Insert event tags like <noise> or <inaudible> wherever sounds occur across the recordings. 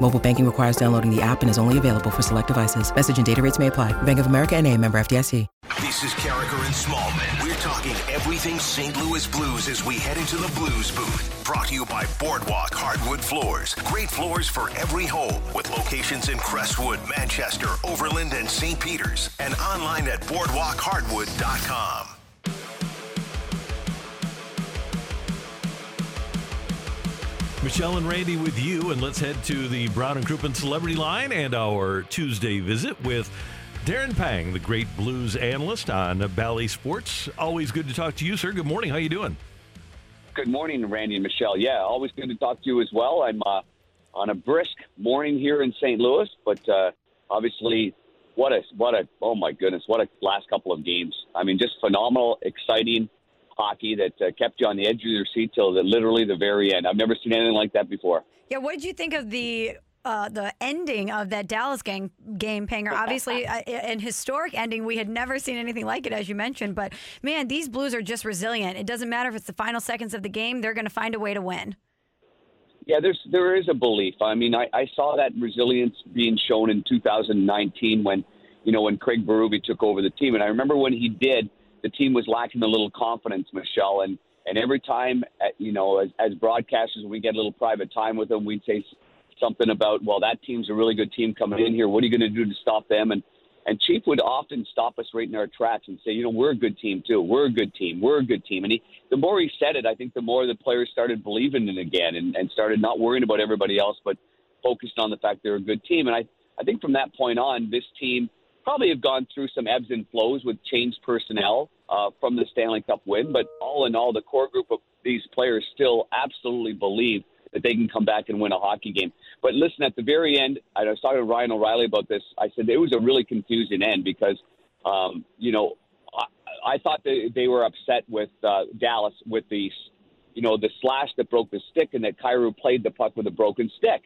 Mobile banking requires downloading the app and is only available for select devices. Message and data rates may apply. Bank of America and a member FDIC. This is Karraker and Smallmon. We're talking everything St. Louis Blues as we head into the Blues booth. Brought to you by Boardwalk Hardwood Floors. Great floors for every home with locations in Crestwood, Manchester, Overland, and St. Peters. And online at boardwalkhardwood.com. Michelle and Randy with you, and let's head to the Brown and Crouppen Celebrity Line and our Tuesday visit with Darren Pang, the great blues analyst on Bally Sports. Always good to talk to you, sir. Good morning. How you doing? Good morning, Randy and Michelle. Yeah, always good to talk to you as well. I'm uh, on a brisk morning here in St. Louis, but uh, obviously, what a what a oh my goodness, what a last couple of games. I mean, just phenomenal, exciting hockey that uh, kept you on the edge of your seat till the, literally the very end. I've never seen anything like that before. Yeah, what did you think of the uh, the ending of that Dallas game, game Panger? Obviously, <laughs> uh, an historic ending. We had never seen anything like it, as you mentioned. But man, these Blues are just resilient. It doesn't matter if it's the final seconds of the game; they're going to find a way to win. Yeah, there's there is a belief. I mean, I, I saw that resilience being shown in 2019 when you know when Craig Berube took over the team, and I remember when he did the team was lacking a little confidence, Michelle. And and every time, uh, you know, as, as broadcasters, we get a little private time with them. We'd say something about, well, that team's a really good team coming in here. What are you going to do to stop them? And and Chief would often stop us right in our tracks and say, you know, we're a good team too. We're a good team. We're a good team. And he, the more he said it, I think the more the players started believing it again and, and started not worrying about everybody else, but focused on the fact they're a good team. And I, I think from that point on, this team probably have gone through some ebbs and flows with changed personnel uh, from the Stanley Cup win. But all in all, the core group of these players still absolutely believe that they can come back and win a hockey game. But listen, at the very end, I was talking to Ryan O'Reilly about this. I said it was a really confusing end because, um, you know, I, I thought they, they were upset with uh, Dallas with the, you know, the slash that broke the stick and that Kyrou played the puck with a broken stick.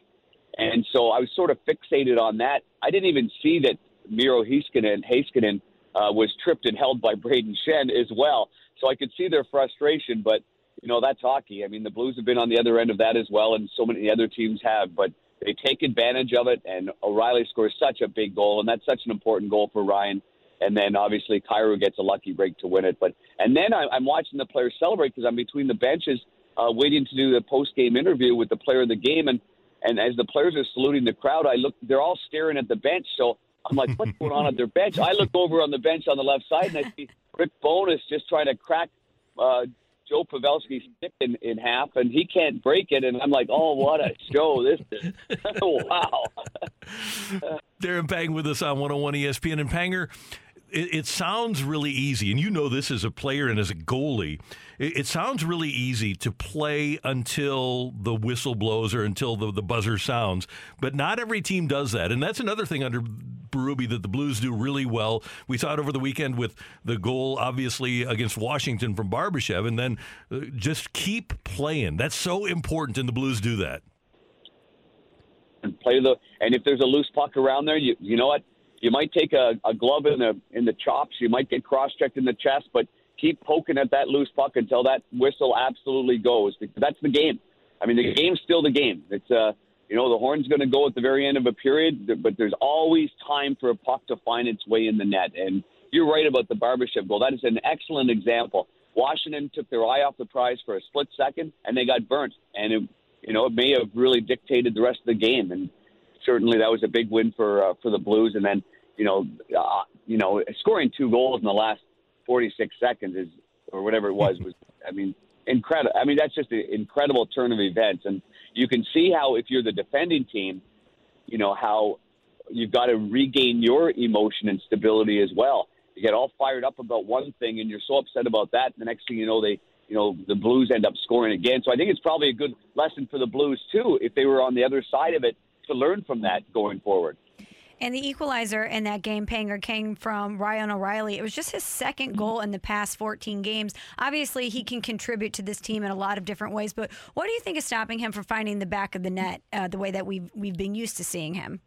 And so I was sort of fixated on that. I didn't even see that Miro Heiskanen, Heiskanen uh, was tripped and held by Brayden Schenn as well. So I could see their frustration, but you know that's hockey. I mean, the Blues have been on the other end of that as well, and so many other teams have. But they take advantage of it, and O'Reilly scores such a big goal, and that's such an important goal for Ryan. And then obviously Kyrou gets a lucky break to win it. But and then I'm watching the players celebrate because I'm between the benches, uh, waiting to do the post game interview with the player of the game, and and as the players are saluting the crowd, I look, they're all staring at the bench. So I'm like, what's going on at their bench? I look over on the bench on the left side and I see Rick Bowness just trying to crack uh, Joe Pavelski's stick in, in half, and he can't break it. And I'm like, oh, what a show this is! <laughs> wow. <laughs> Darren Pang with us on 101 ESPN and Panger it, it, sounds really easy, and you know this as a player and as a goalie. It, it, sounds really easy to play until the whistle blows or until the, the buzzer sounds, but not every team does that. And that's another thing under Berube that the Blues do really well. We saw it over the weekend with the goal, obviously, against Washington from Barbashev, and then uh, just keep playing. That's so important, and the Blues do that. And play the, and if there's a loose puck around there, you you know what? You might take a, a glove in the in the chops. You might get cross checked in the chest, but keep poking at that loose puck until that whistle absolutely goes. That's the game. I mean, the game's still the game. It's uh, you know, the horn's going to go at the very end of a period, but there's always time for a puck to find its way in the net. And you're right about the Barbashev goal. That is an excellent example. Washington took their eye off the prize for a split second, and they got burnt. And it, you know, it may have really dictated the rest of the game. And certainly that was a big win for uh, for the Blues. And then you know, uh, you know, scoring two goals in the last 46 seconds is, or whatever it was, was, I mean, incredible. I mean, that's just an incredible turn of events. And you can see how, if you're the defending team, you know, how you've got to regain your emotion and stability as well. you get all fired up about one thing, and you're so upset about that. The next thing you know, they you know the Blues end up scoring again. So I think it's probably a good lesson for the Blues too, if they were on the other side of it, to learn from that going forward. And the equalizer in that game, Panger, came from Ryan O'Reilly. It was just his second goal in the past 14 games. Obviously, he can contribute to this team in a lot of different ways. But what do you think is stopping him from finding the back of the net uh, the way that we've we've been used to seeing him?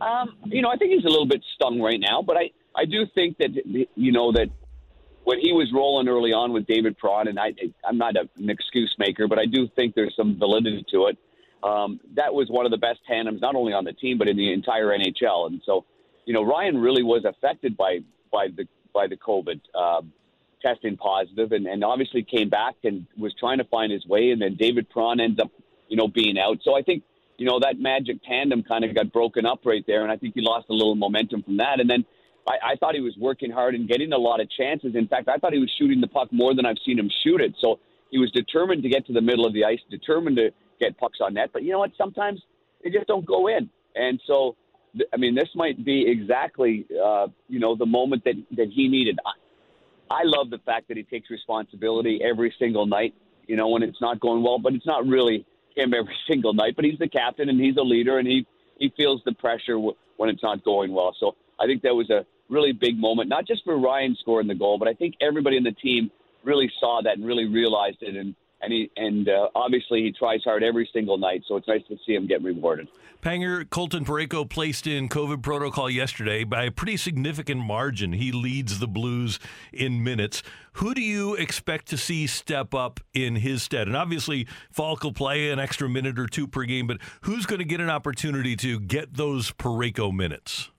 Um, you know, I think he's a little bit stung right now, but I I do think that you know that when he was rolling early on with David Perron, and I I'm not a, an excuse maker, but I do think there's some validity to it um, that was one of the best tandems, not only on the team but in the entire NHL. And so, you know, Ryan really was affected by by the by the COVID um, testing positive, and, and obviously came back and was trying to find his way. And then David Perron ends up, you know, being out. So I think, you know, that magic tandem kind of got broken up right there, and I think he lost a little momentum from that. And then I, I thought he was working hard and getting a lot of chances. In fact, I thought he was shooting the puck more than I've seen him shoot it. So he was determined to get to the middle of the ice, determined to get pucks on net. But you know what? Sometimes they just don't go in. And so, I mean, this might be exactly, uh, you know, the moment that, that he needed. I, I love the fact that he takes responsibility every single night, you know, when it's not going well, but it's not really him <laughs> every single night. But he's the captain and he's a leader and he, he feels the pressure w- when it's not going well. So I think that was a really big moment, not just for Ryan scoring the goal, but I think everybody in the team really saw that and really realized it. And and he and uh, obviously he tries hard every single night. So it's nice to see him get rewarded. Panger Colton Parayko placed in COVID protocol yesterday by a pretty significant margin. He leads the Blues in minutes. Who do you expect to see step up in his stead? And obviously, Faulk will play an extra minute or two per game, but who's going to get an opportunity to get those Parayko minutes?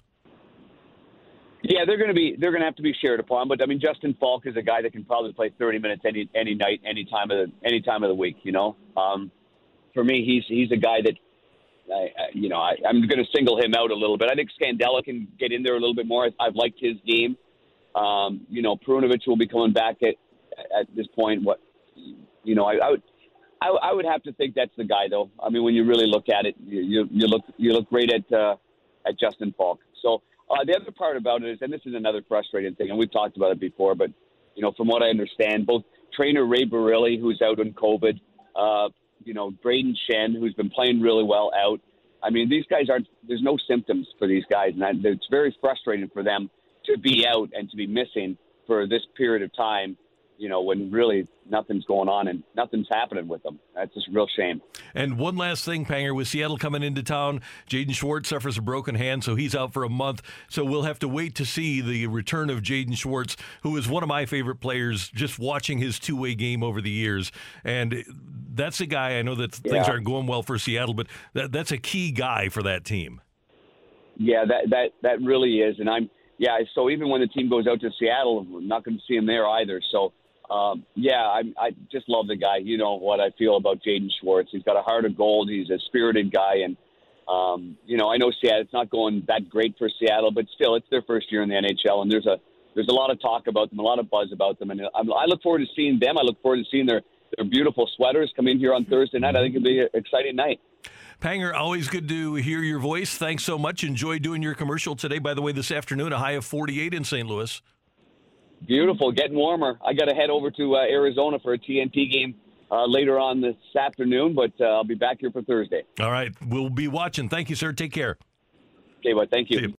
Yeah, they're going to be they're going to have to be shared upon. But I mean, Justin Faulk is a guy that can probably play 30 minutes any any night, any time of the any time of the week. You know, um, for me, he's he's a guy that I, I, you know I, I'm going to single him out a little bit. I think Scandella can get in there a little bit more. I've liked his game. Um, you know, Perunovich will be coming back at at this point. What you know, I, I would. I, I would have to think that's the guy, though. I mean, when you really look at it, you, you, you look you look great at uh, at Justin Faulk. So uh, the other part about it is, and this is another frustrating thing, and we've talked about it before, but you know, from what I understand, both trainer Ray Barile, who's out on COVID, uh, you know, Brayden Schenn, who's been playing really well, out. I mean, these guys aren't. There's no symptoms for these guys, and it's very frustrating for them to be out and to be missing for this period of time you know, when really nothing's going on and nothing's happening with them. That's just a real shame. And one last thing, Panger, with Seattle coming into town, Jaden Schwartz suffers a broken hand, so he's out for a month. So we'll have to wait to see the return of Jaden Schwartz, who is one of my favorite players, just watching his two way game over the years. And that's a guy, I know that things aren't going well for Seattle, but that, that's a key guy for that team. Yeah, that, that, that really is. And I'm, yeah, so even when the team goes out to Seattle, we're not going to see him there either. So, um, yeah, I, I just love the guy. You know what I feel about Jaden Schwartz. He's got a heart of gold. He's a spirited guy, and um, you know I know Seattle. It's not going that great for Seattle, but still, it's their first year in the NHL, and there's a there's a lot of talk about them, a lot of buzz about them, and I look forward to seeing them. I look forward to seeing their their beautiful sweaters come in here on Thursday night. I think it'll be an exciting night. Panger, always good to hear your voice. Thanks so much. Enjoy doing your commercial today. By the way, this afternoon, a high of 48 in St. Louis. Beautiful, getting warmer. I got to head over to uh, Arizona for a TNT game uh, later on this afternoon, but uh, I'll be back here for Thursday. All right, we'll be watching. Thank you, sir. Take care. Okay, well, thank you.